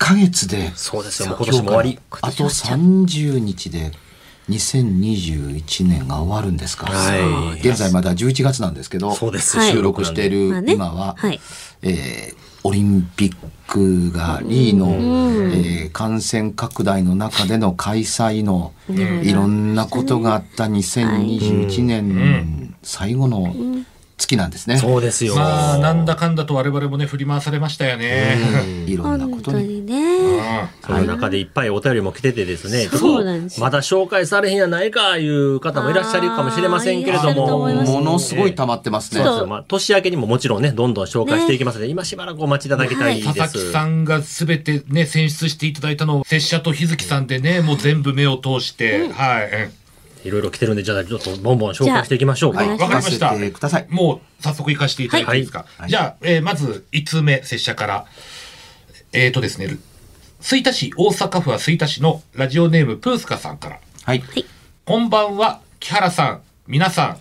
1ヶ月でそうですよ、もう今年も終わり。あと30日で2021年が終わるんですか。ら、はい。現在まだ11月なんですけどそうです。はい。収録してい。る今は、はい。えーオリンピックがありの、えー感染拡大の中での開催のいろんなことがあった2021年最後の月なんですね。そうですよ。まあ、なんだかんだと我々もね、振り回されましたよね。いろんなこ本とに。ね。その中でいっぱいお便りも来ててですね、そうなんですとまだ紹介されへんやないかいう方もいらっしゃるかもしれませんけれども、ものすごい溜まってますね。そうですよ。まあ、年明けにももちろんね、どんどん紹介していきますので、今しばらくお待ちいただきたいです。佐々木さんがすべてね、選出していただいたのを、拙者と日月さんでね、もう全部目を通して、はい。うんいろいろ来てるんで、じゃあちょっとボンボン紹介していきましょうか。わじゃあかりました。もう、早速行かせていただいていいですか？はいじゃあ、えーまず、5つ目、拙者から。えーとですね、吹田市、大阪府は吹田市のラジオネーム、プースカさんから。はい。こんばんは、木原さん、皆さん、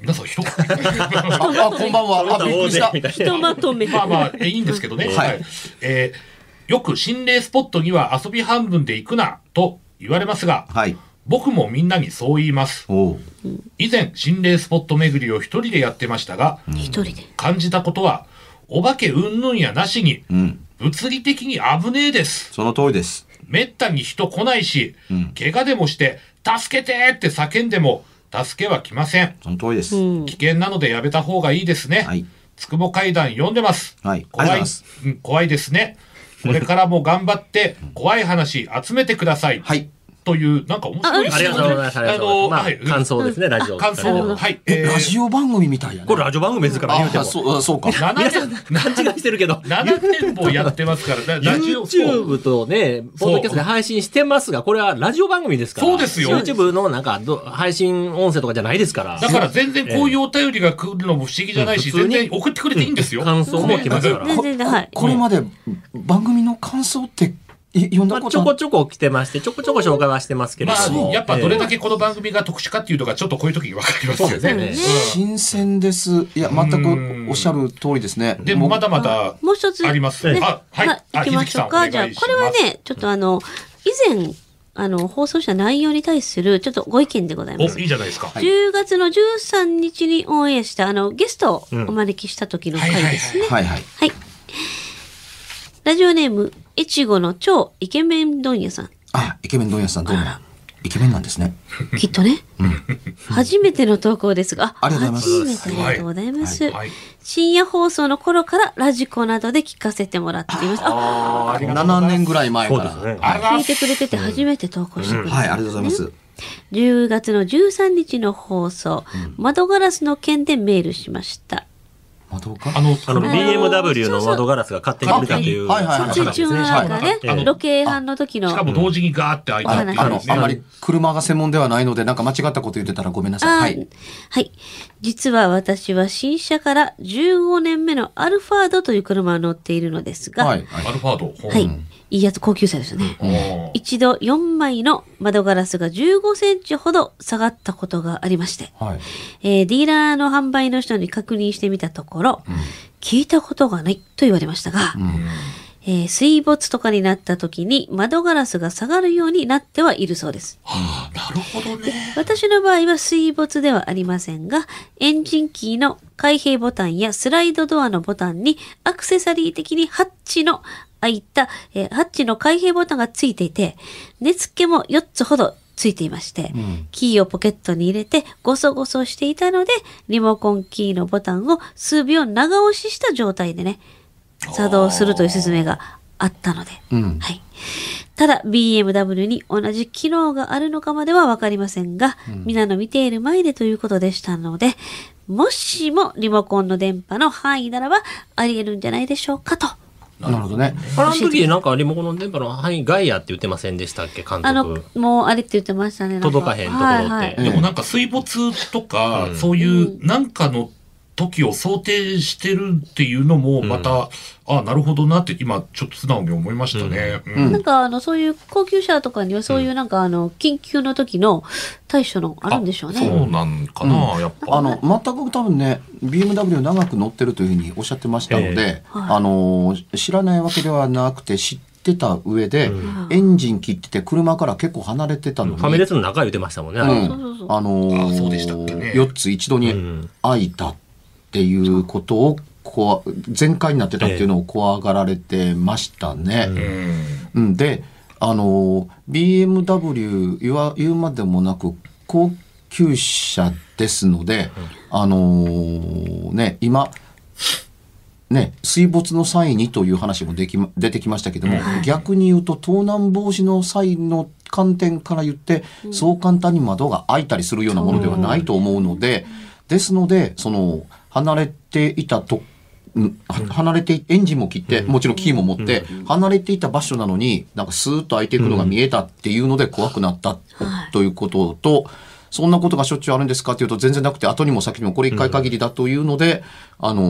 皆さん、一言。あ、あこんばんは。あ、びっくりした。ひとまとめ。まあまあ、えいいんですけどね。はいえーよく心霊スポットには遊び半分で行くな、と言われますが、はい。僕もみんなにそう言います。以前、心霊スポット巡りを一人でやってましたが、一人で。感じたことは、お化け云々やなしに、うん。物理的に危ねえです。その通りです。めったに人来ないし、うん怪我でもして、助けてって叫んでも、助けは来ません。その通りです。うん危険なのでやめた方がいいですね。はい。つくも階段読んでます。はい怖い怖いですね。これからも頑張って、怖い話集めてください。はい。という、なんか面白いありがとうございます。ありがとうございます。はいまあ、感想ですね、ラジオ。感想、はい。え、ラオジオ番組みたいやね。これラジオ番組ですから言うてあ、も。そう、あそうか。7皆さん、年、勘違いしてるけど。7年もやってますから、ラ ラジオ、YouTube とね、ポッドキャストで配信してますが、これはラジオ番組ですから。そうですよ YouTube のなんかど、配信音声とかじゃないですから。だから全然こういうお便りが来るのも不思議じゃないし、うん普通に全然送ってくれていいんですよ。感想も来ますから。全然で、はい。これまで番組の感想ってい読んだまあ、ことちょこちょこ来てまして、ちょこちょこ紹介はしてますけれまども。あ、やっぱどれだけ、けこの番組が特殊かっていうのがちょっとこういう時に分かりますよね。ね新鮮です。いや、全くおっしゃる通りですね。でもまだまだもう一つ。あります。ねあ、はい。あ行きましょうか。じゃあ、これは、ね、ちょっとあの、以前、あの、放送した内容に対する、ちょっとご意見でございます。いいじゃないですか。10月の13日にオンエアした、あの、ゲストをお招きした時の回ですね。はいはい。はい。ラジオネーム、越後の超イケメン問屋さん。あ、イケメン問屋さんどうも。イケメンなんですね。きっとね。初めての投稿ですが、ありがとうございます初めてありがとうございます。はい。深夜放送の頃からラジコなどで聞かせてもらっています。あ、ありがとうござい7ます年ぐらい前から。ね。聞いてくれてて初めて投稿してくれた、はい、ありがとうございます。10月の13日の放送、窓ガラスの件でメールしました。窓があの、あの、BMW の窓ガラスが勝手に売れたというはいはいはい撮影中なんかね、はいロケハンの時の。しかも同時にガーって開いたあっていうあの、あまね。り車が専門ではないので、なんか間違ったこと言ってたらごめんなさい。あはい。はい。実は私は新車から15年目のアルファードという車を乗っているのですが、はい。アルファード？はい。いいやつ高級車ですよね。一度4枚の窓ガラスが15センチほど下がったことがありまして、はい。えーディーラーの販売の人に確認してみたところ、聞いたことがないと言われましたが、えー水没とかになった時に窓ガラスが下がるようになってはいるそうです。あーなるほどね。私の場合は水没ではありませんが、エンジンキーの開閉ボタンやスライドドアのボタンにアクセサリー的にハッチの開いた、えーハッチの開閉ボタンがついていて、根付けも4つほどついていまして、キーをポケットに入れてゴソゴソしていたので、リモコンキーのボタンを数秒長押しした状態でね、作動するという説明があったので、うんはい。ただ BMW に同じ機能があるのかまではわかりませんが、皆の見ている前でということでしたので、もしもリモコンの電波の範囲ならばあり得るんじゃないでしょうかと。なるほどね。あれの時なんかリモコンの電波の範囲外やって言ってませんでしたっけ？監あの督。、もうあれって言ってましたね。届かへんところってはいはいでもなんか水没とか、うんそういうなんかの時を想定してるっていうのもまた、あなるほどなって今ちょっと素直に思いましたね。うん。なんかあの、そういう高級車とかにはそういうなんかあの、緊急の時の対処のあるんでしょうね。そうなんかな、やっぱ。あの、全く多分ね、BMW 長く乗ってるというふうにおっしゃってましたので、はい。あの、知らないわけではなくて、知ってた上で、エンジン切ってて車から結構離れてたのに、ファミレスの中言ってましたもんね。うん。あのーあそうでしたっけね。4つ一度にうん。開いたっていうことをこわ全開になってたっていうのを怖がられてましたね。うん。うん、で、あのー、BMW 言わ言うまでもなく高級車ですので、あのーね、今、ね、水没の際にという話もできま出てきましたけども、逆に言うと盗難防止の際の観点から言って、そう簡単に窓が開いたりするようなものではないと思うので、ですので、その、離れていたと、離れていエンジンも切って、もちろんキーも持って、離れていた場所なのに、なんかスーッと開いていくのが見えたっていうので怖くなったということと、そんなことがしょっちゅうあるんですかっていうと全然なくて、後にも先にもこれ一回限りだというので、あの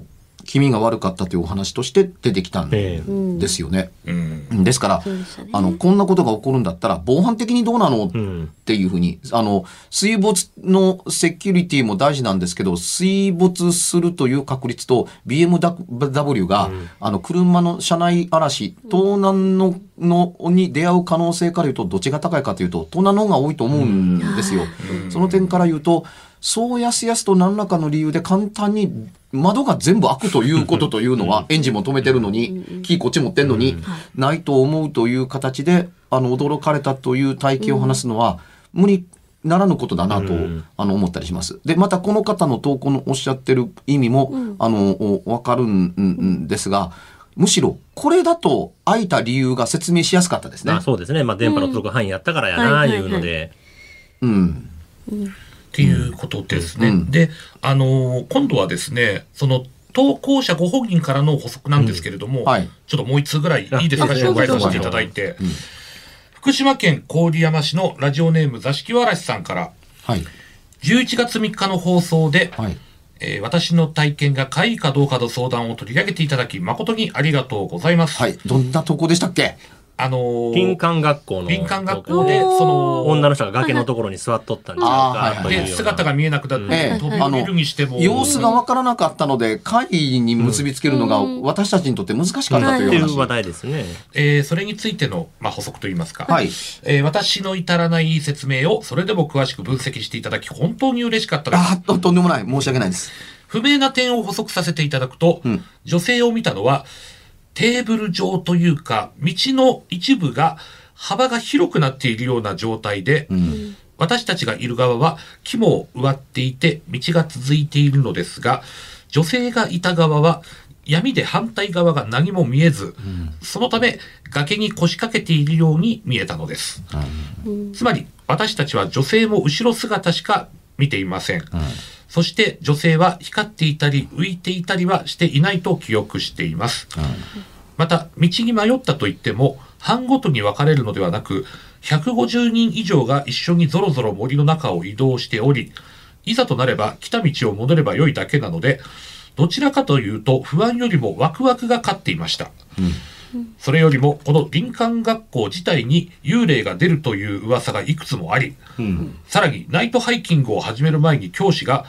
ー気味が悪かったというお話として出てきたんえですよね。うんですから、ねあの、こんなことが起こるんだったら、防犯的にどうなの？っうん。ていうふうに、あの、水没のセキュリティも大事なんですけど、水没するという確率と BMW が、あの、車の車内嵐、盗難の、の、に出会う可能性から言うと、どっちが高いかというと、盗難の方が多いと思うんですよ。その点から言うと、そうやすやすと何らかの理由で簡単に窓が全部開くということというのは、エンジンも止めてるのに、キーこっち持ってんのに、ないと思うという形で、あの、驚かれたという体験を話すのは、無理ならぬことだなと、うんあの、思ったりします。で、またこの方の投稿のおっしゃってる意味も、あの、おわかるんんですが、むしろ、これだと開いた理由が説明しやすかったですねあ。そうですね。まあ電波の届く範囲やったからやな、いうので。うん。っていうことですね。うんで、あのー今度はですね、その投稿者ご本人からの補足なんですけれども、うんはいちょっともう一通ぐらいいいですか、あ紹介させていただいて、福島県郡山市のラジオネーム座敷わらしさんから、はい。11月3日の放送で、はい。えー私の体験が怪異かどうかの相談を取り上げていただき、誠にありがとうございます。はい。どんな投稿でしたっけ？あのー林間学校の。林間学校で、その、女の人が崖のところに座っとったんちゃうか。で姿が見えなくなって、ええ飛び降りるにしても、様子がわからなかったので、会議に結びつけるのが私たちにとって難しかったという話。う話題ですね。えーそれについての、まあ、補足といいますか、はい。えー私の至らない説明をそれでも詳しく分析していただき本当に嬉しかったです。あーと、とんでもない。申し訳ないです。不明な点を補足させていただくと、うん女性を見たのはテーブル上というか道の一部が幅が広くなっているような状態で、うん。私たちがいる側は木も植わっていて道が続いているのですが女性がいた側は闇で反対側が何も見えず、そのため崖に腰掛けているように見えたのです。つまり私たちは女性も後ろ姿しか見ていません。そして女性は光っていたり浮いていたりはしていないと記憶しています。また道に迷ったといっても班ごとに分かれるのではなく150人以上が一緒にぞろぞろ森の中を移動しておりいざとなれば来た道を戻ればよいだけなのでどちらかというと不安よりもワクワクが勝っていました、それよりもこの林間学校自体に幽霊が出るという噂がいくつもあり、さらにナイトハイキングを始める前に教師が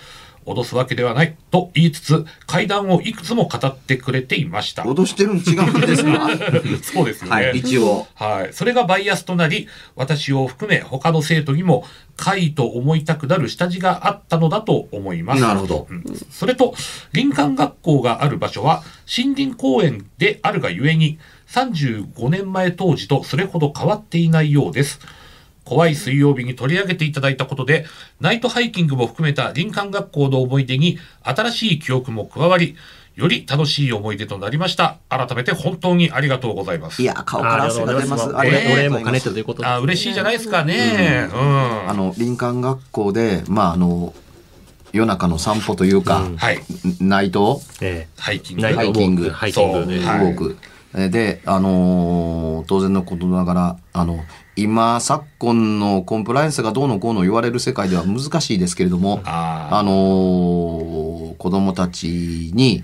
脅すわけではないと言いつつ階段をいくつも語ってくれていました。脅してるん違うんですか？そうですよね。はい、一応。はい。それがバイアスとなり、私を含め他の生徒にも、怪と思いたくなる下地があったのだと思います。なるほどうんそれと、林間学校がある場所は、森林公園であるがゆえに、35年前当時とそれほど変わっていないようです。怖い水曜日に取り上げていただいたことで、ナイトハイキングも含めた林間学校の思い出に新しい記憶も加わり、より楽しい思い出となりました。改めて本当にありがとうございます。いや、顔から汗が出ます。ありがとうございます。お礼も兼ねありがとうございますてということで。あ嬉しいじゃないですかね。うん。あの、林間学校で、まあ、あの、夜中の散歩というか、はい。ナイト？えハイキング？ハイキングハイキング。ウォーク。で、あのー当然のことながら、あの、今、昨今のコンプライアンスがどうのこうの言われる世界では難しいですけれども、ああのー子供たちに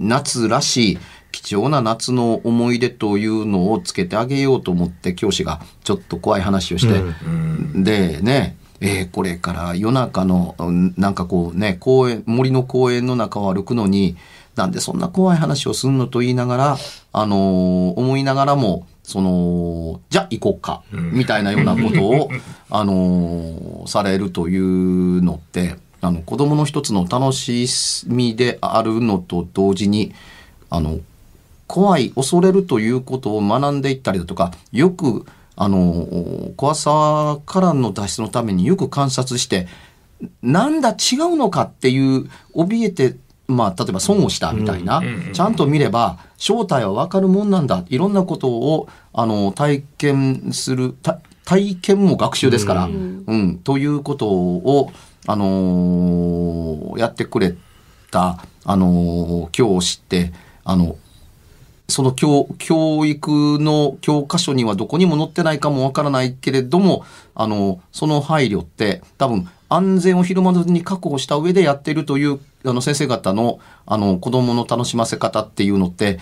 夏らしい貴重な夏の思い出というのをつけてあげようと思って教師がちょっと怖い話をして、でね、えーこれから夜中のうんなんかこうね公園森の公園の中を歩くのになんでそんな怖い話をすんのと言いながら、あのー思いながらもそのじゃあ行こうか、みたいなようなことを、あのーされるというのってあの子供の一つの楽しみであるのと同時にあの怖い恐れるということを学んでいったりだとかよくあの怖さからの脱出のためによく観察してなんだ違うのかっていう怯えてまあ例えば損をしたみたいな、ちゃんと見れば正体は分かるもんなんだ。いろんなことをあの体験するた体験も学習ですから、うん。ということをあのやってくれたあの教師ってあのその教教育の教科書にはどこにも載ってないかもわからないけれども、あの、その配慮って多分安全を広間に確保した上でやってるというあの先生方のあの子供の楽しませ方っていうのって、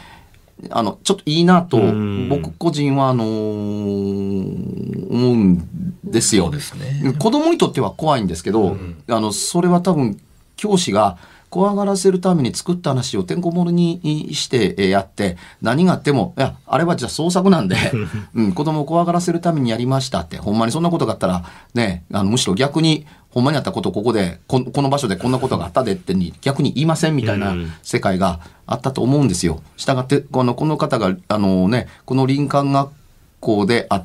あの、ちょっといいなとん僕個人はあのー思うんですよ。ですね。子供にとっては怖いんですけど、あのそれは多分教師が怖がらせるために作った話をてんこ盛りにしてえーやって何があってもいやあれはじゃあ創作なんで、うん、子供を怖がらせるためにやりましたってほんまにそんなことがあったらねあのむしろ逆にほんまにあったことをここでここの場所でこんなことがあったでってに逆に言いませんみたいなうん世界があったと思うんですよ。したがってこのこの方があのねこの林間学校であ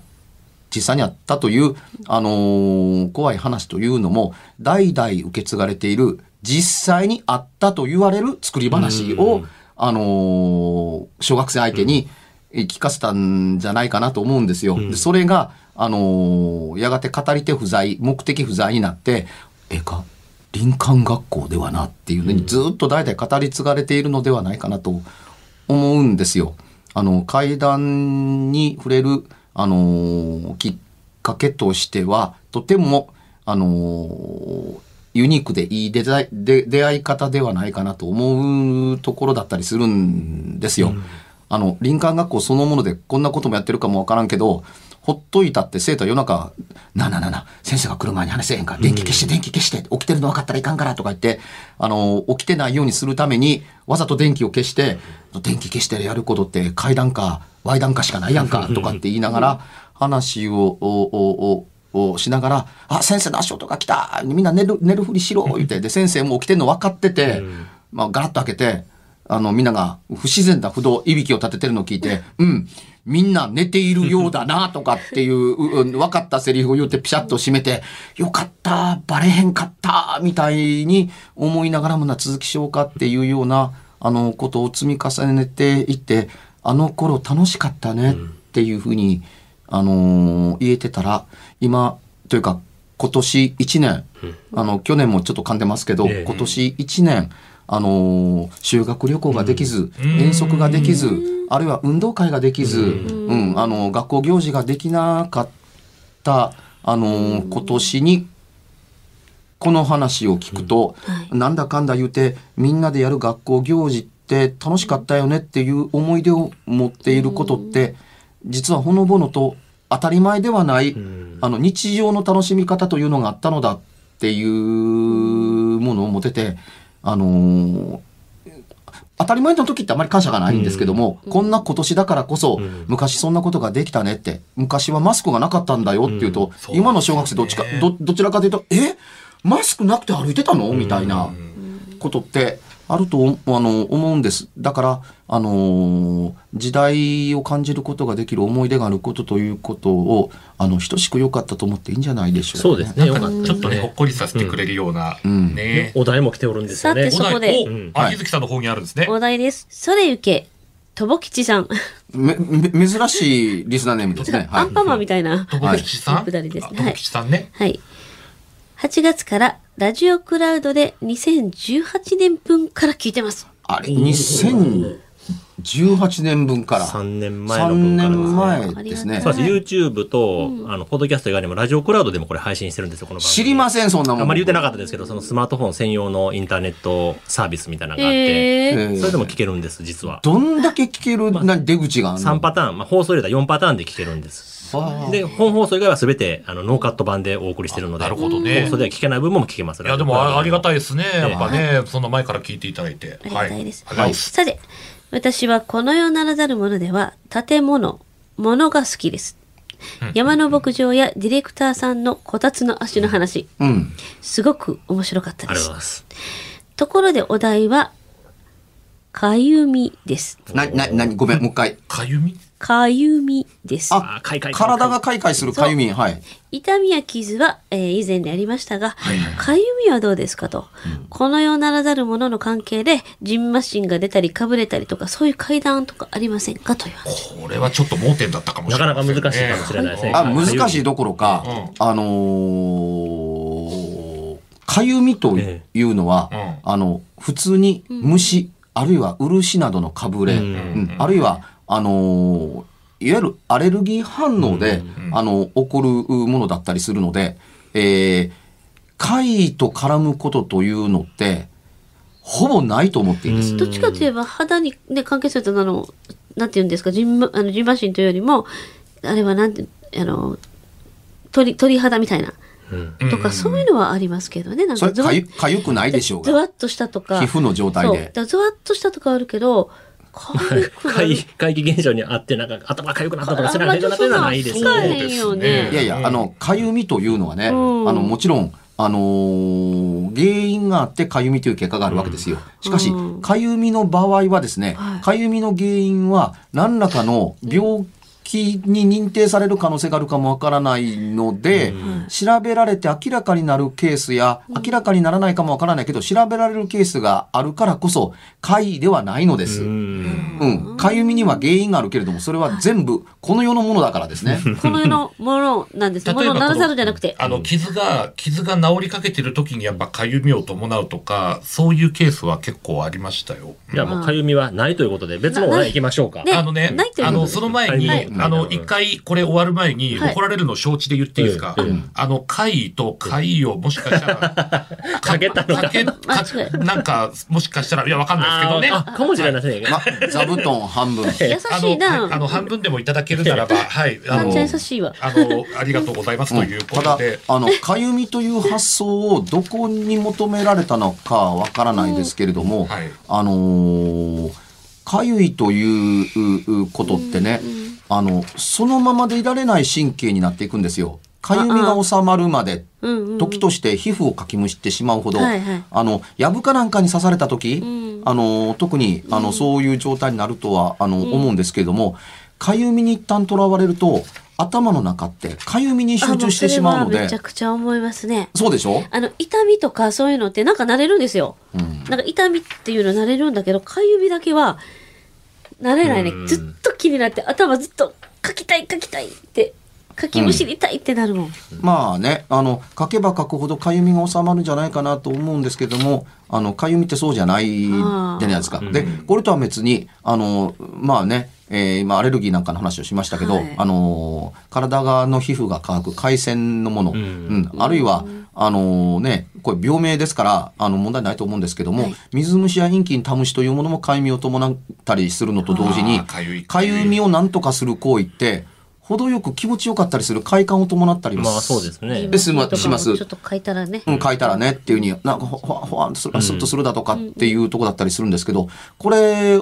実際にあったという、あのー怖い話というのも代々受け継がれている実際にあったと言われる作り話を、あのー小学生相手にえ聞かせたんじゃないかなと思うんですよ。でそれが、あのーやがて語り手不在目的不在になってええか林間学校ではなっていうのにずっと代々語り継がれているのではないかなと思うんですよ。あの階段に触れる、あのーきっかけとしてはとても、あのーユニークでいいデザイで出会い方ではないかなと思うところだったりするんですよ。あの林間学校そのものでこんなこともやってるかもわからんけどほっといたって生徒は夜中「なあなあなあなあ先生が来る前に話せへんから電気消して電気消して起きてるの分かったらいかんから」とか言ってあの起きてないようにするためにわざと電気を消して電気消してやることって階段か Y 段かしかないやんかとかって言いながら話をおおおをしながら、あ、先生の足音が来たみんな寝る、寝るふりしろ言って、で、先生も起きてんの分かってて、まあ、ガラッと開けて、あの、みんなが不自然な不動、いびきを立ててるのを聞いて、うん、みんな寝ているようだな、とかっていう、ううん分かったセリフを言ってピシャッと閉めて、よかった、バレへんかった、みたいに思いながらもな、続きしようかっていうような、あの、ことを積み重ねていって、あの頃楽しかったねっていうふうに、あのー言えてたら、今、というか、今年1年、あの、去年もちょっと噛んでますけど、ええ。今年1年、あのー修学旅行ができず、遠足ができず、あるいは運動会ができず、うん、あの、学校行事ができなかった、あのー今年に、この話を聞くと、なんだかんだ言うて、みんなでやる学校行事ってって楽しかったよねっていう思い出を持っていることって、実はほのぼのと当たり前ではない、あの日常の楽しみ方というのがあったのだっていうものを持てて、あのー当たり前の時ってあまり感謝がないんですけども、こんな今年だからこそ、昔そんなことができたねって、昔はマスクがなかったんだよっていうと、そう。今の小学生どっちか、ど、どちらかというと、え？マスクなくて歩いてたの？みたいなことってあると、あの、思うんです。だから、あのー時代を感じることができる思い出があることということを、あの、等しく良かったと思っていいんじゃないでしょうか、そうですね。よかった。ちょっとね、ほっこりさせてくれるような、んね。お題も来ておるんですよね。さてそこでおうんあ、はい日月さんの方にあるんですね。お題です。それゆけ、とぼきちさん。め、め、珍しいリスナーネームですね。はいアン。パンマンみたいな。とぼきちさん？くだりですね。あとぼはいきちさんね。はい。8月からラジオクラウドで2018年分から聞いてます。あれ、2018年分から。3年前の分からですね3年前ですねそう。です YouTube と、あの、ポッドキャスト以外にもラジオクラウドでもこれ配信してるんですよ、この番組。知りません、そんなもん。あんまり言ってなかったですけど、そのスマートフォン専用のインターネットサービスみたいなのがあって、えー、えーそれでも聞けるんです、実は。どんだけ聞ける、な出口があるの？3パターン、まあ、放送入れたら4パターンで聞けるんです。で、本放送以外は全てあのノーカット版でお送りしてるので、なるほどね放送では聞けない部分も聞けます。いや、でもあありがたいい。ですね。やっぱね、その前から聞いていただいて。ありがたいです。はい。さて、私はこの世ならざるものでは、建物、物が好きです。山の牧場やディレクターさんのこたつの足の話、うん。すごく面白かったですところでお題は、かゆみです。な、な、なに、ごめん、もう一回。かゆみ？かゆみです。ああ、かいかいかいかい体がかいかいするかゆみ。はい。痛みや傷は、えー以前でありましたが、かゆみはどうですかと、この世ならざるものの関係で、ジンマシンが出たりかぶれたりとか、そういう階段とかありませんかという話。これはちょっと盲点だったかもしなかれない、なか難しいかもしれないですね。あ、は。い難しいどころか、うん。あのーかゆみというのは、ええあの、普通に虫、あるいは漆などのかぶれ、うん。うん。あるいは、あのーいわゆるアレルギー反応で、あの、起こるものだったりするので、えー、貝と絡むことというのって、ほぼないと思っていいです。どっちかといえば、肌に、ね、関係すると、あの、なんて言うんですか、ジンマ、あの、ジンマシンというよりも、あれはなんて、あの、鳥、鳥肌みたいな、うんとか、そういうのはありますけどね。なんかかゆ、くないでしょうが。ゾワッとしたとか。皮膚の状態でそうだからゾワッとしたとかあるけど、怪怪奇現象にあって、なんか頭かゆくなったとか、背中かゆくなったのはないですよね。です。いやいや、うん。あの、かゆみというのはね、うん。あの、もちろん、あのー原因があってかゆみという結果があるわけですよ。しかしうん、かゆみの場合はですねはい、かゆみの原因は何らかの病気に認定される可能性があるかもわからないので、調べられて明らかになるケースや、明らかにならないかもわからないけど、調べられるケースがあるからこそ、怪異ではないのです。ううん。んかゆみには原因があるけれども、それは全部この世のものだからですね。この世のものなんです。ものならざるじゃなくて。あの、傷が、傷が治りかけてる時にやっぱかゆみを伴うとか、そういうケースは結構ありましたよ。じゃあもうかゆみはないということで、別のお題行きましょうか。ねあのねあの、その前に、はいあの、一回これ終わる前にはい。怒られるの承知で言っていいですか、うん。うん。あの、怪と怪をもしかしたら、かけたのか？かけ、なんか、もしかしたら、いや、わかんないですけどね。かもしれません。座布団半分。優あの、しいな。はいあの、半分でもいただけるならば、はい、あのめっちゃ優しいわ。あの、ありがとうございますというこただとで、、あの、かゆみという発想をどこに求められたのかわからないですけれども、はい。あのーかゆいといううことってね、あの、そのままでいられない神経になっていくんですよ。かゆみが収まるまで、うんうん。時として皮膚をかきむしってしまうほど、あの、やぶかなんかに刺された時、んあの、特に、あの、そういう状態になるとは、あの、思うんですけれども、かゆみに一旦とらわれると、頭の中ってかゆみに集中してしまうのでめちゃ、くちゃ思いますね。そうでしょ？あの、痛みとかそういうのってなんか慣れるんですよ。うん。なんか痛みっていうの慣れるんだけど、かゆみだけは、慣れないね。うん。ずっと気になって、頭ずっと、書きたい書きたいって、書きむしりたいってなるもん。まあね、あの、書けば書くほどかゆみが収まるんじゃないかなと思うんですけども、あの、かゆみってそうじゃないじゃないですか。ー。で、これとは別に、あの、まあね、えー今アレルギーなんかの話をしましたけど、はい。あの、体側の皮膚が乾く海鮮のもの、ん。うん。あるいは、あのね、これ病名ですから、あの問題ないと思うんですけども、はい。水虫や陰菌、タムシというものもかゆみを伴ったりするのと同時にあー、かゆいかゆみを何とかする行為って、程よく気持ちよかったりする快感を伴ったりもまあそうですね。ですまします。ちょっと書いたらね。うん、書いたらねっていうふうに、なんかほ、ほわ、ほわんとする、スッとするだとかっていうとこだったりするんですけど、これ、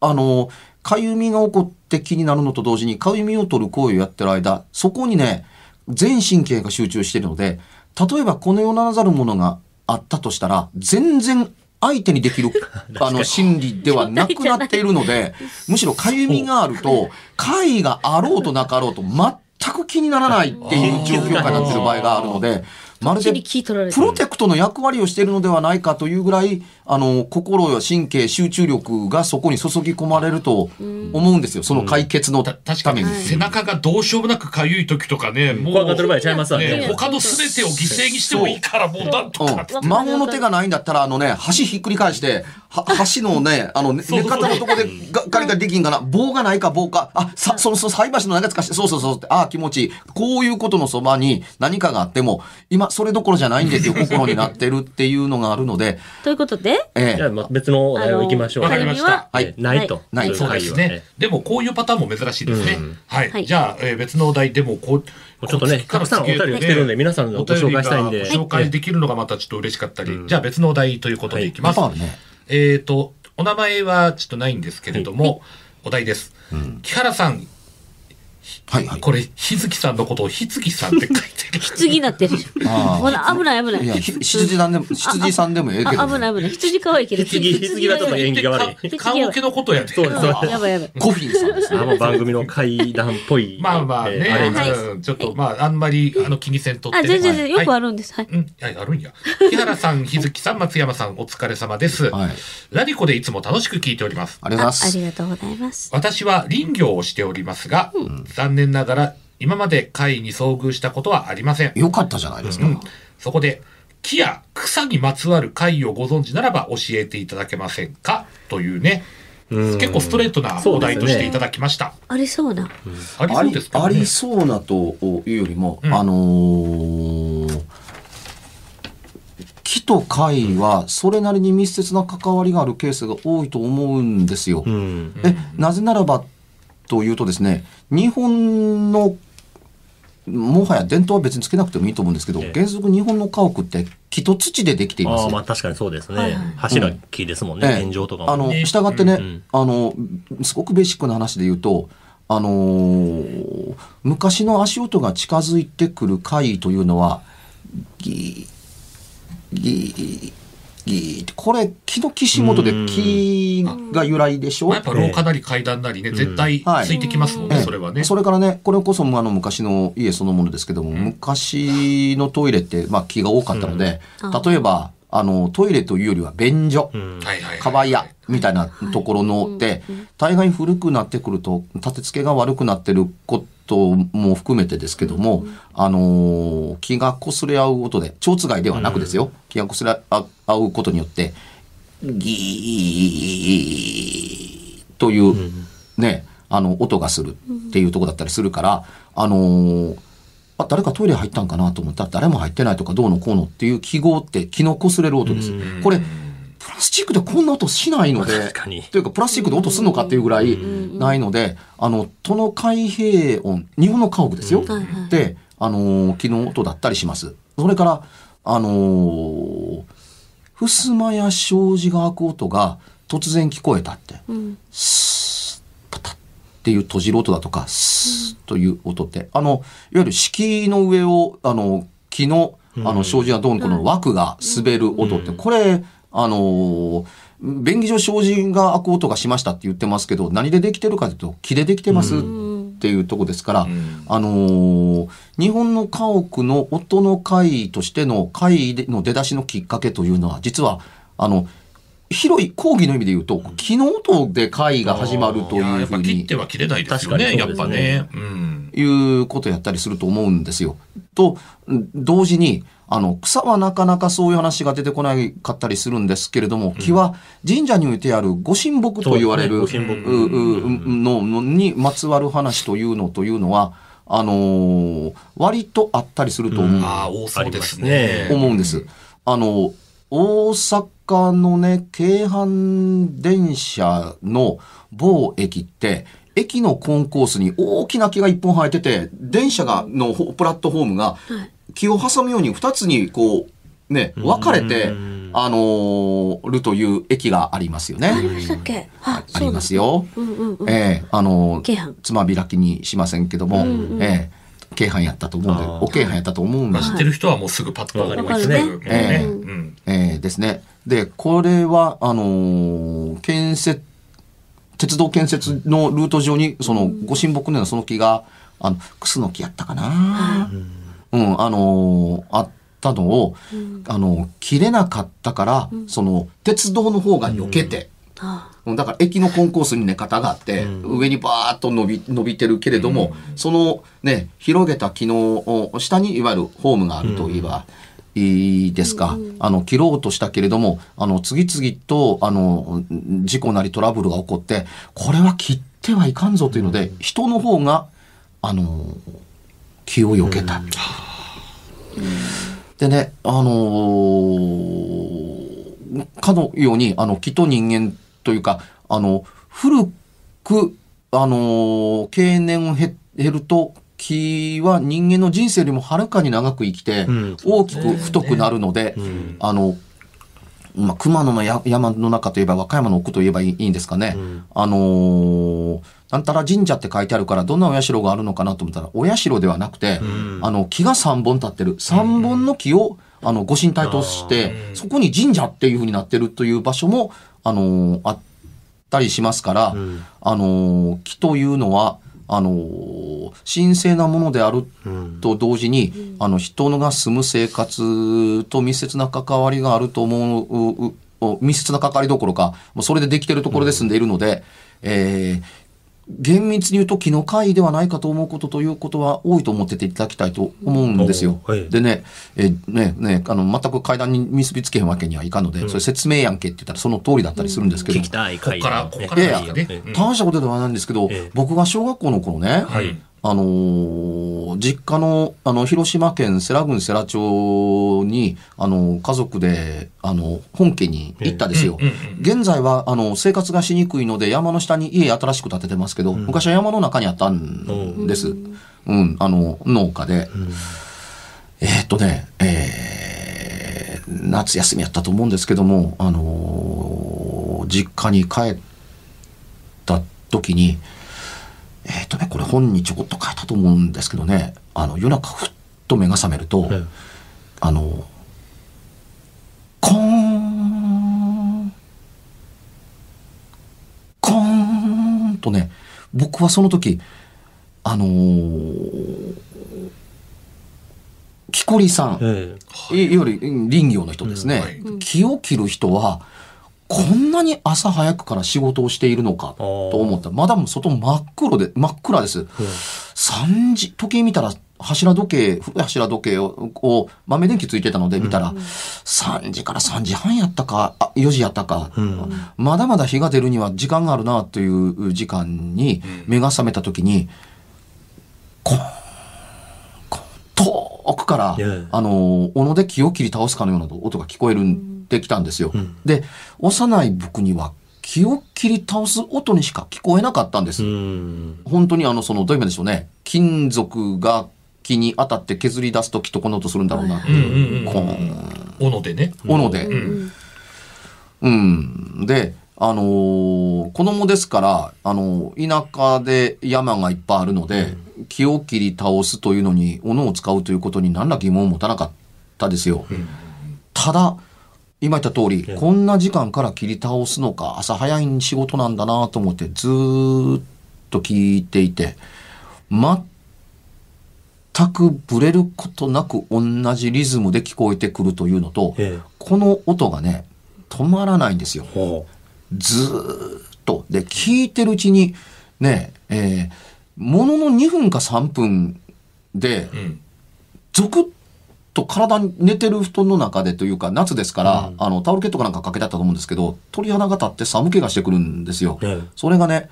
あの、かゆみが起こって気になるのと同時に、かゆみを取る行為をやってる間、そこにね、全神経が集中しているので、例えばこの世ならざるものがあったとしたら、全然相手にできる、あの、心理ではなくなっているので、むしろかゆみがあると、快があろうとなかろうと、全く気にならないっていう状況下になっている場合があるので、まるでプロテクトの役割をしているのではないかというぐらい、あの、心や神経、集中力がそこに注ぎ込まれると思うんですよ。その解決のた確かにために。背中がどうしようもなくかゆい時とかね、もう怖がってる場合ちゃいますわねね。他の全てを犠牲にしてもいいから、もうなんとか。うん、孫の手がないんだったら、あのね、橋ひっくり返して、は橋のね、あの、寝方のとこでがガリガリできんかな。棒がないか棒か。あ、さ、その、その菜箸の長使して、そうそうそうって、ああ、気持ちいい。こういうことのそばに何かがあっても、今、それどころじゃないんですよ、心になってるっていうのがあるので、ということで、ええ。じゃあまあ別のお題を行きましょう。わかりました。はい。えないと。ない。そうですね。でもこういうパターンも珍しいですね。うん。はい、はい。じゃあ、えー別のお題でもこう、ちょっとね、たくさんお便り来てるんで、皆さんのご紹介したいんで。お便りがご紹介できるのがまたちょっと嬉しかったり、じゃあ別のお題ということでい。きます。えっ、と、お名前はちょっとないんですけれども、お題です。木原さん、はいはい。これ、日月さんのことを日月さんって書いてる。羊になってる。あほら、危ない危ない。いや、ひ羊さんでも、羊さんでもええけど、あ、危ない危ない。羊可愛いけど。羊羊はちょっと縁起が悪い。棺桶のことやで。そうですそうやばいやばい。コフィンさんですね。あの番組の怪談っぽい。まあまあね、えーはちょっとまあ、あんまり、あの、気にせんとって、あ、ね。全然全然よくはいあるんです。はい。うん、はい、あるんや。木原さん、日月さん、松山さん、お疲れ様です。はい。ラディコでいつも楽しく聞いております。ありがとうございあます。りがとうございます。私は林業をしておりますが、残念ながら今まで貝に遭遇したことはありません。よかったじゃないですか。うん、そこで木や草にまつわる貝をご存知ならば教えていただけませんか？というね、うん結構ストレートなお題としていただきました。ありそうな。ありそうですか、ね、ありそうなというよりも、うんあのー木と貝はそれなりに密接な関わりがあるケースが多いと思うんですよ。うん。えなぜならばというとですね日本のもはや伝統は別につけなくてもいいと思うんですけど、ええ。原則日本の家屋って木と土でできていますああ、まあ確かにそうですね。はい。はい。柱木ですもんね、ええ。天井とかも。あの、ね従ってね、うんあの、すごくベーシックな話で言うと、あのー昔の足音が近づいてくる回というのは、ギー、ギー、ギーって、これ、木の岸元で木が由来でしょ？まあ、やっぱ廊下なり階段なりね、絶対はい。ついてきますもんね、ええそれはね。それからね、これこそあの昔の家そのものですけども、昔のトイレって、まあ、木が多かったので、うん。例えば、あの、トイレというよりは便所。かば屋みたいなところのって、大概古くなってくると、立て付けが悪くなってることも含めてですけども、あのー気が擦れ合うことで、蝶ついではなくですよ、気が擦れ合うことによって、ギーというね、あの、音がするっていうところだったりするから、あのーあ誰かトイレ入ったんかなと思った。ら誰も入ってないとかどうのこうのっていう記号って気の擦れる音です。これ、プラスチックでこんな音しないので、というかプラスチックで音すんのかっていうぐらいないので、あの、都の海平音、日本の家屋ですよ。で、あのー、木の音だったりします。それから、あのー、襖や障子が開く音が突然聞こえたって。うん。スーパタッっていう閉じる音だとか、スーという音って、あの、いわゆる敷居の上を、あの、木の、あの、障子やどうのこうの枠が滑る音って、これ、あの、便宜上障子が開く音がしましたって言ってますけど、何でできてるかというと、木でできてますっていうとこですから、ん。あのー日本の家屋の音の会としての会の出だしのきっかけというのは、実は、あの、広い講義の意味で言うと、木の音で会が始まるというふうにやっぱ切っては切れないですよね、やっぱね。うん。いうことやったりすると思うんですよ。と、同時に、あの、草はなかなかそういう話が出てこないかったりするんですけれども、木は神社においてあるご神木と言われる、ののにまつわる話というのというのは、あのー割とあったりすると思う,、ああ、多そうですね。思うんです。あの、大阪のね、京阪電車の某駅って、駅のコンコースに大きな木が一本生えてて、電車が、のほプラットフォームが木を挟むように二つにこう、ね、分かれてうん、あのーるという駅がありますよね。ありましたっけ？ああります。よ。そうなんだうんうんうん。ええあの京阪。つまびらきにしませんけども、んうんええ京阪やったと思うんで、お京阪やったと思うんです。知ってる人はもうすぐパッとわかりますね。ええ。うん。えーですね。で、これは、あのー建設、鉄道建設のルート上に、その、ご神木のようなその木が、あの、クスの木やったかな、うん、あのーあったのを、あの、切れなかったから、その、鉄道の方が避けて、あだから駅のコンコースにね、型があって、上にバーッと伸び、伸びてるけれども、そのね、広げた機能を、下にいわゆるホームがあると言えば、いいですか？あの、切ろうとしたけれども、あの、次々と、あの、事故なりトラブルが起こって、これは切ってはいかんぞというので、人の方が、あの、気を避けた。でね、あのーかのように、あの、木と人間というか、あの、古く、あのー経年を経減ると、木は人間の人生よりもはるかに長く生きて、うん。大きく太くなるので、あの、まあ、熊野のや山の中といえば和歌山の奥といえばいいんですかね。あのーなんたら神社って書いてあるから、どんなお社があるのかなと思ったら、お社ではなくて、あの、木が3本立ってる。3本の木を、あの、ご神体として、そこに神社っていう風になってるという場所も、あのーあったりしますから、あのー木というのは、あのー神聖なものであると同時に、あの、人が住む生活と密接な関わりがあると思う、うう密接な関わりどころか、もうそれでできてるところで住んでいるので、えー厳密に言うと木の会ではないかと思うことということは多いと思ってていただきたいと思うんですよ。おはい。でね、えーね、ね、あの、全く会談に結びつけへんわけにはいかんので、それ説明やんけって言ったらその通りだったりするんですけど、聞きたいこっから、こっからいやいや大したことではないんですけど、ええ。僕が小学校の頃ね、はいあのー実家の、あの、広島県世羅郡世羅町に、あの、家族で、あの、本家に行ったんですよ。うんうん現在は、あの、生活がしにくいので、山の下に家新しく建ててますけど、昔は山の中にあったんです。うん、あの、農家で。えーっとね、えー夏休みやったと思うんですけども、あのー実家に帰った時に、えーっとね、これ本にちょこっと書いたと思うんですけどね、あの、夜中ふっと目が覚めると、えあの、コーン、コーンとね、僕はその時、あのー、木こりさん、ええ。いいわゆるうん林業の人ですね、うん。木を切る人は、こんなに朝早くから仕事をしているのかと思った。まだ外真っ黒で、真っ暗です。3時、時計見たら、柱時計、柱時計を、を豆電気ついてたので見たら、3時から3時半やったか、あ4時やったか、まだまだ日が出るには時間があるなという時間に目が覚めた時に、コーン、コーン遠くから、ええあの、斧で木を切り倒すかのような音が聞こえるんできたんですよ。で、幼い僕には木を切り倒す音にしか聞こえなかったんです。うん本当にあの、その、どういう意味でしょうね。金属が木に当たって削り出すときっとこの音するんだろうなってうんいう。うんうん。斧でね。斧で。うんうん。で、あのー子供ですから、あのー田舎で山がいっぱいあるので、木を切り倒すというのに、斧を使うということに何ら疑問を持たなかったですよ。ただ、今言った通り、こんな時間から切り倒すのか、朝早い仕事なんだなと思って、ずーっと聞いていて、全くブレることなく同じリズムで聞こえてくるというのと、ええこの音がね、止まらないんですよ。ほずーっと。で、聞いてるうちに、ね、えーものの2分か3分で、うんゾクッと体に寝てる布団の中でというか、夏ですから、あの、タオルケットかなんかかけてあったと思うんですけど、鳥肌が立って寒気がしてくるんですよ。ええそれがね、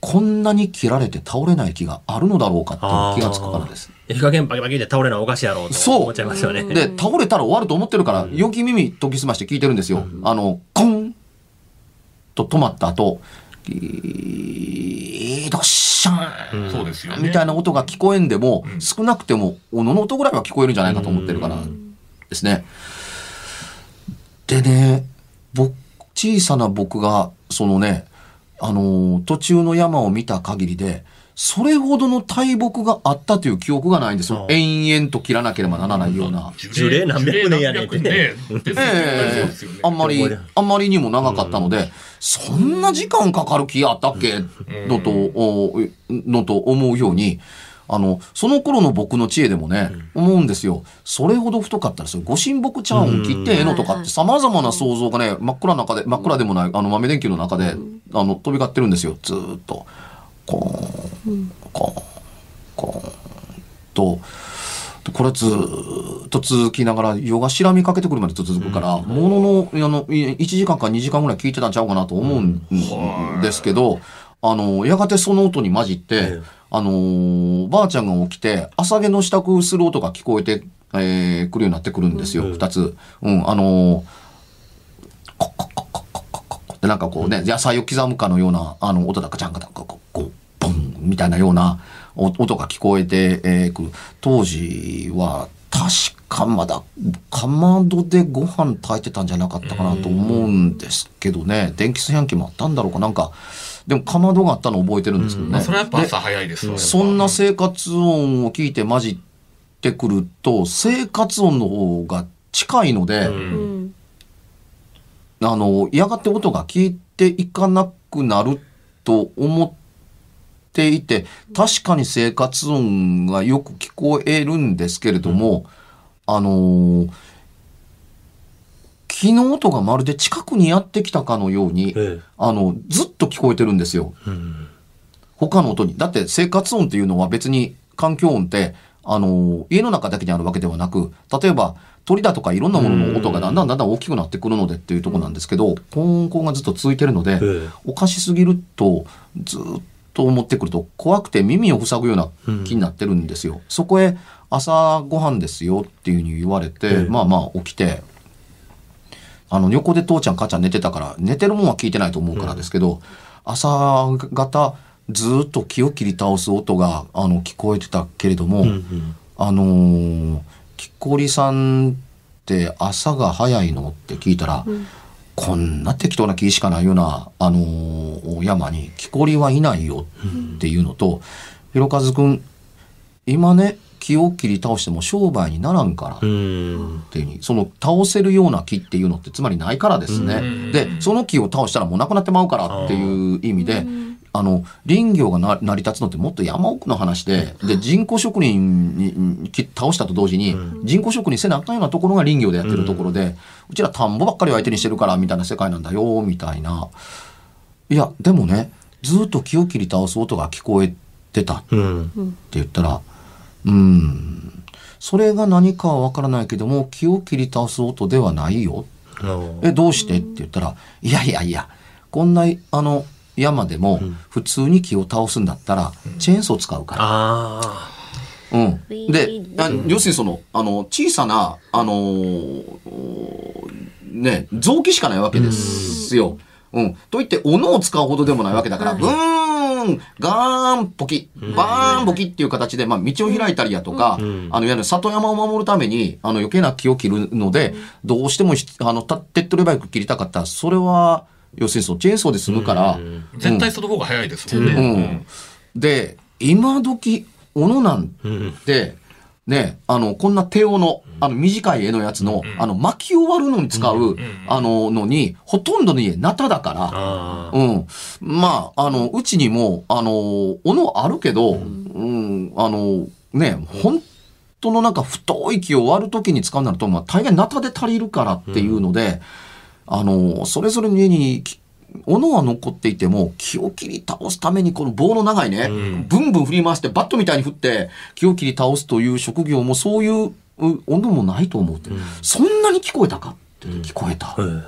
こんなに切られて倒れない木があるのだろうかって気がつくからです。火加減バキバキで倒れないおかしいやろうとそう思っちゃいますよね。で、倒れたら終わると思ってるから、よき耳研ぎ澄まして聞いてるんですよ。あの、コンと止まった後、ギードッシャンそうですよね。みたいな音が聞こえんでも、少なくても、おのの音ぐらいは聞こえるんじゃないかと思ってるからですね。でね、僕、小さな僕が、そのね、あのー途中の山を見た限りで、それほどの大木があったという記憶がないんですよ。延々と切らなければならないような。樹齢何百年やねんってね。ええ。あんまり、あんまりにも長かったので、そんな時間かかる気あったっけ？のと、おのと思うように、あの、その頃の僕の知恵でもね、思うんですよ。それほど太かったら、それご神木茶碗切ってええのとかって様々な想像がね、真っ暗の中で、真っ暗でもない、あの豆電球の中で、あの、飛び交ってるんですよ。ずーっと。コーンコーンコーンと。これずっと続きながら、夜がしらみかけてくるまで続くから、ものの、あの、1時間か2時間ぐらい聞いてたんちゃうかなと思うんですけど、あの、やがてその音に混じって、あの、ばあちゃんが起きて、朝毛の支度する音が聞こえて、えー、くるようになってくるんですよ、2つ。うん、あの、コなんかこうね、野菜を刻むかのような、あの、音だ、か、ちゃんガタン、コッコみたいなようなお音が聞こえて、えーくる。当時は、確かまだ、かまどでご飯炊いてたんじゃなかったかなと思うんですけどね、電気炊飯器もあったんだろうかなんか、でもかまどがあったの覚えてるんですけどね。まあ、それはやっぱで朝早いですわそんな生活音を聞いて混じってくると、生活音の方が近いので、うん。あの、やがて音が消えていかなくなると思っていて、確かに生活音がよく聞こえるんですけれども、あの木の音がまるで近くにやってきたかのように、えあの、ずっと聞こえてるんですよ。えうん他の音に。だって生活音っていうのは別に環境音って、あの、家の中だけにあるわけではなく、例えば鳥だとかいろんなものの音がだんだんだんだん大きくなってくるのでっていうところなんですけど、コーンコーンがずっと続いてるので、ええおかしすぎると、ずっと思ってくると怖くて耳を塞ぐような気になってるんですよ。そこへ朝ごはんですよっていうふうに言われて、ええ。まあまあ起きて、あの、横で父ちゃん母ちゃん寝てたから、寝てるもんは聞いてないと思うからですけど、朝方、ずっと木を切り倒す音が、あの、聞こえてたけれども、うんうん。あのー、木こりさんって朝が早いの？って聞いたら、こんな適当な木しかないような、あのー山に木こりはいないよっていうのと、ひろかずくん、今ね、木を切り倒しても商売にならんから。うんっていうにその倒せるような木っていうのってつまりないからですね。うんで、その木を倒したらもうなくなってまうからっていう意味で、あの、林業がな成り立つのってもっと山奥の話で、で、人工職人に倒したと同時に、人工職人せなあかんようなところが林業でやってるところで、うちら田んぼばっかりを相手にしてるからみたいな世界なんだよ、みたいな。いや、でもね、ずっと木を切り倒す音が聞こえてたうん。って言ったら、うーん、それが何かはわからないけども、木を切り倒す音ではないよ。え、どうして？って言ったら、いやいやいや、こんな、あの、山でも、普通に木を倒すんだったら、チェーンソー使うから。あうん。で、あ要するにその、あの、小さな、あのーね、臓器しかないわけですよ。うん。といって、斧を使うほどでもないわけだから、ブーン、ガーン、ポキ、バーン、ポキっていう形で、まあ、道を開いたりやとか、ん。あの、いわゆる里山を守るために、あの、余計な木を切るので、どうしてもひ、あの、た手っ取り早く切りたかった。ら、それは、要するにそのチェーンソーで済むから、絶対その方が早いですもんね。うん。で、今時、斧なんて、ね、あの、こんな手斧の、あの、短い絵のやつの、あの、巻き終わるのに使う、あの、のに、ほとんどの家、ナタだから、あうん。まあ、あの、うちにも、あの、斧あるけど、うん、あの、ね、本当のなんか太い木を割るときに使うなると、まあ、大概ナタで足りるからっていうので、あの、それぞれの家に、き斧は残っていても、木を切り倒すためにこの棒の長いね、ブンブン振り回してバットみたいに振って木を切り倒すという職業もそういうう音もないと思うって、そんなに聞こえたかって聞こえた。うん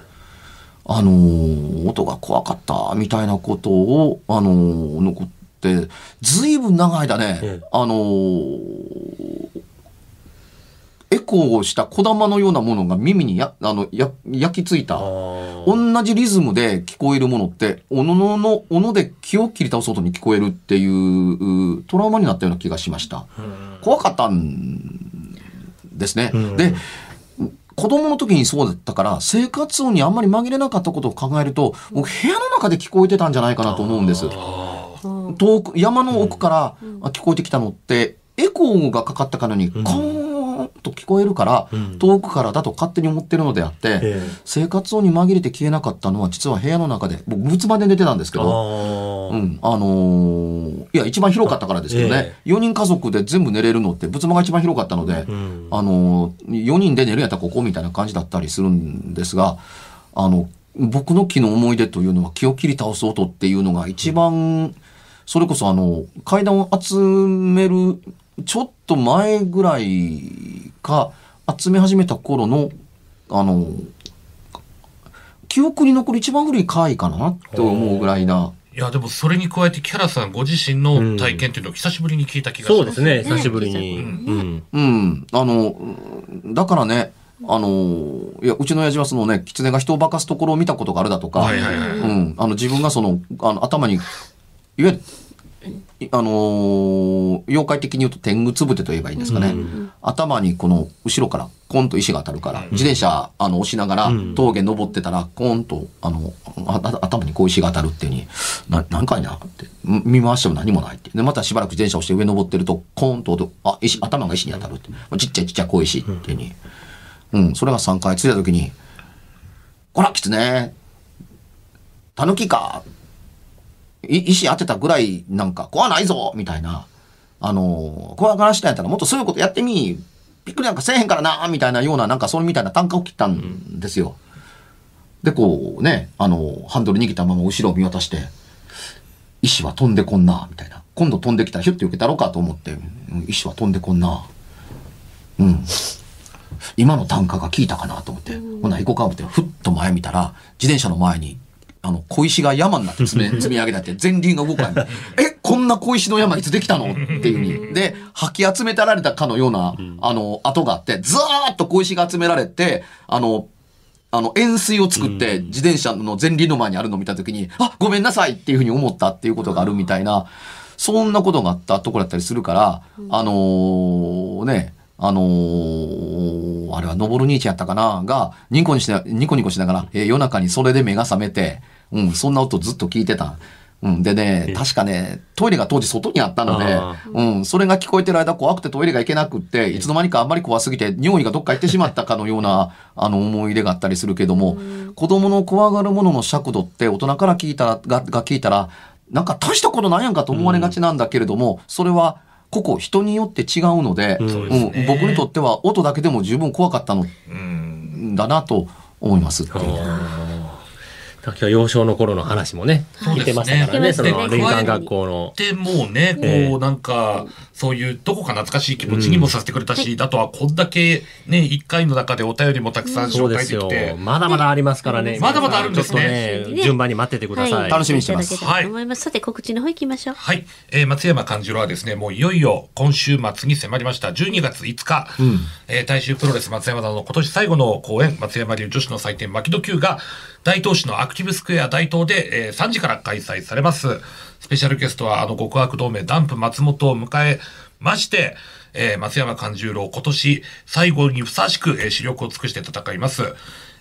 あのー音が怖かったみたいなことを、あのー残って、ずいぶん長い間ね、ええ。あのーエコーをした小玉のようなものが耳にや、あの、や、焼き付いた。同じリズムで聞こえるものって、おののの、おので気を切り倒す音に聞こえるっていう、うトラウマになったような気がしました。怖かったんですね。で、子供の時にそうだったから、生活音にあんまり紛れなかったことを考えると、僕部屋の中で聞こえてたんじゃないかなと思うんです。遠く、山の奥からあ聞こえてきたのって、エコーがかかったかのように、コーンと聞こえるから、遠くからだと勝手に思ってるのであって、ええ。生活音に紛れて消えなかったのは、実は部屋の中で、僕、仏間で寝てたんですけあど、ー。うん、あのーいや、一番広かったからですけどね、4人家族で全部寝れるのって、仏間が一番広かったので、ん。あのー、4人で寝るんやったらここみたいな感じだったりするんですが、あの、僕の木の思い出というのは気を切り倒す音っていうのが一番、それこそあの、階段を集める、ちょっと前ぐらいか、集め始めた頃の、あの、記憶に残る一番古い回かなって思うぐらいな、いや、でもそれに加えて、キャラさんご自身の体験っていうのを久しぶりに聞いた気がします。そうですね、久しぶりに。うん。うん。あの、うんだからね、あの、いや、うちの親父はそのね、狐が人を化かすところを見たことがあるだとか、はいはいはいうん。あの、自分がその、あの、頭に、いわゆる、いあのー妖怪的に言うと天狗つぶてと言えばいいんですかね。頭にこの後ろからコンと石が当たるから、自転車あの押しながら峠登ってたら、コンとあの頭にこう石が当たるっていうに、な何回なって、ん見回しても何もないって。で、またしばらく自転車をして上登ってると、コンと音、あ、石、頭が石に当たるって。ちっちゃいちっちゃい小石っていうに。うん、それが3回ついた時に、こら、狐、タヌキか、い石当てたぐらいなんか怖ないぞみたいな。あの、怖がらしたんやったらもっとそういうことやってみ、びっくりなんかせえへんからなみたいなような、なんかそれみたいな単価を切ったんですよ。で、こうね、あの、ハンドル握ったまま後ろを見渡して、石は飛んでこんな、みたいな。今度飛んできたらヒュッて受けたろうかと思って、石は飛んでこんな。うん。今の単価が効いたかなと思って、ほな行こうか思って、ふっと前見たら、自転車の前に、あの、小石が山になって積め積み上げたって、前輪が動かない。え、こんな小石の山いつできたの？っていうふうに。で、吐き集めたられたかのような、あの、跡があって、ずーっと小石が集められて、あの、あの、円錐を作って、自転車の前輪の前にあるのを見たときに、あ、ごめんなさいっていうふうに思ったっていうことがあるみたいな、そんなことがあったところだったりするから、あのーね、あのーあれは、のぼる兄ちゃんやったかな？が、ニコニコしな、ニコニコしながら、えー夜中にそれで目が覚めて、うん、そんな音ずっと聞いてた。うん、でね、確かね、トイレが当時外にあったのであ、うん、それが聞こえてる間怖くてトイレが行けなくって、いつの間にかあんまり怖すぎて、尿意がどっか行ってしまったかのような、あの、思い出があったりするけども、子供の怖がるものの尺度って大人から聞いたら、が、が聞いたら、なんか大したことないやんかと思われがちなんだけれども、それは、個々人によって違うので、うん。僕にとっては音だけでも十分怖かったのうん。だなと思います今日は幼少の頃の話もね、聞いてましたからね、その林間学校の。でもうね、こう、ええなんか、そういう、どこか懐かしい気持ちにもさせてくれたし、あとはこんだけね、一回の中でお便りもたくさん紹介できて。。まだまだありますからね。まだまだあるんですね順番に待っててください。楽しみにしてますいただけたらと思います。さて、告知の方行きましょう。はい。えー松山勘次郎はですね、もういよいよ今週末に迫りました12月5日、えー大衆プロレス松山田の今年最後の公演、松山流女子の祭典、牧戸級が、大東市のアクティブスクエア大東で、えー3時から開催されます。スペシャルゲストは、あの極悪同盟ダンプ松本を迎えまして、えー松山勘十郎今年最後にふさわしく、えー視力を尽くして戦います。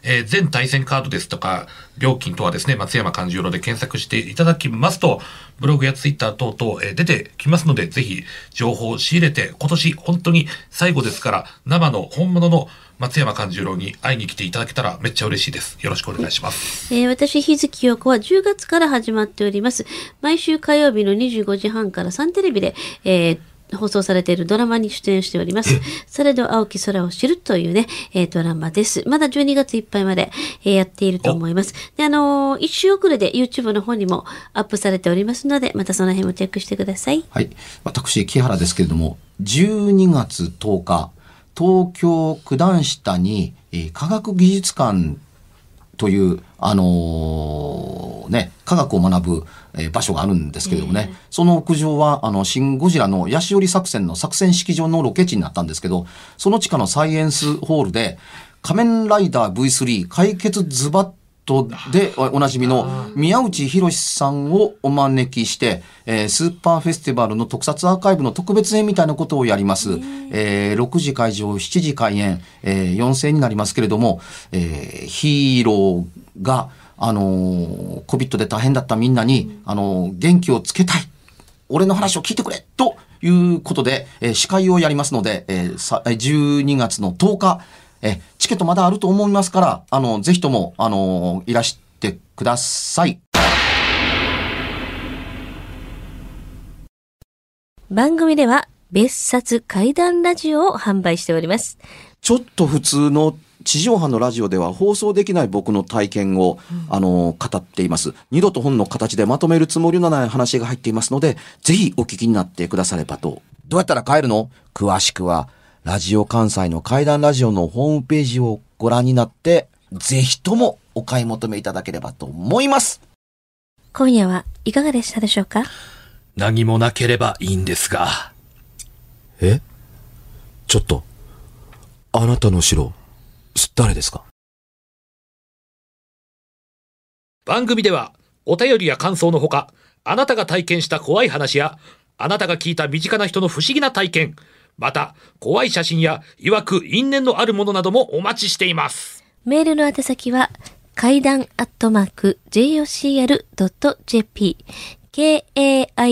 えー全対戦カードですとか、料金とはですね、松山勘十郎で検索していただきますと、ブログやツイッター等々、えー出てきますので、ぜひ情報を仕入れて、今年本当に最後ですから、生の本物の松山勘十郎に会いに来ていただけたらめっちゃ嬉しいです。よろしくお願いします。えー私、日月陽子は10月から始まっております。毎週火曜日の25時半からサンテレビで、えー放送されているドラマに出演しております。されど青き空を知るというね、えードラマです。まだ12月いっぱいまで、えーやっていると思います。で、あのー一週遅れで YouTube の方にもアップされておりますので、またその辺もチェックしてください。はい。私、木原ですけれども、12月10日、東京九段下に、えー科学技術館という、あのーね、科学を学ぶ、えー場所があるんですけれどもね、その屋上は、あの、シン・ゴジラのヤシオリ作戦の作戦式場のロケ地になったんですけど、その地下のサイエンスホールで、仮面ライダー V3 解決ズバットでおなじみの宮内博さんをお招きして、えースーパーフェスティバルの特撮アーカイブの特別編みたいなことをやります。えー6時会場、7時開演、えー4000円になりますけれども、えーヒーローが、あのー、COVID で大変だったみんなに、あのー元気をつけたい。俺の話を聞いてくれということで、えー司会をやりますので、えー12月の10日、えーチケットまだあると思いますから、あの、ぜひとも、あのいらしてください。番組では別冊怪談ラジオを販売しております。ちょっと普通の地上波のラジオでは放送できない僕の体験を、あの、語っています。二度と本の形でまとめるつもりのない話が入っていますので、ぜひお聞きになってくださればと。どうやったら帰るの？詳しくは、ラジオ関西の怪談ラジオのホームページをご覧になって、ぜひともお買い求めいただければと思います。今夜はいかがでしたでしょうか？何もなければいいんですが。え？ちょっと、あなたの城、誰ですか？番組ではお便りや感想のほか、あなたが体験した怖い話や、あなたが聞いた身近な人の不思議な体験、また、怖い写真や、曰く因縁のあるものなどもお待ちしています。メールの宛先は、階段アットマーク jocr.jp、k-a-i-d-a-n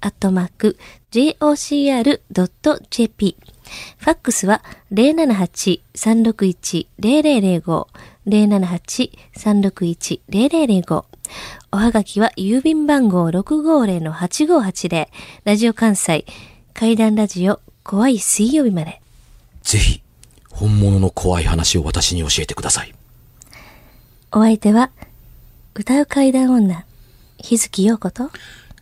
アットマーク jocr.jp。ファックスは078-361-0005、078-361-0005。おはがきは郵便番号650-8580、ラジオ関西、階段ラジオ、怖い水曜日まで。ぜひ、本物の怖い話を私に教えてください。お相手は、歌う階段女、日月陽子と、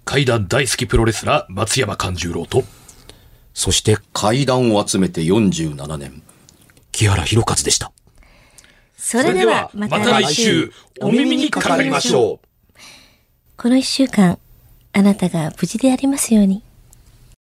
怪談大好きプロレスラー、松山勘十郎と、そして、階段を集めて47年。木原博一でした。それではまた来週、お耳にかかりましょう。この一週間、あなたが無事でありますように。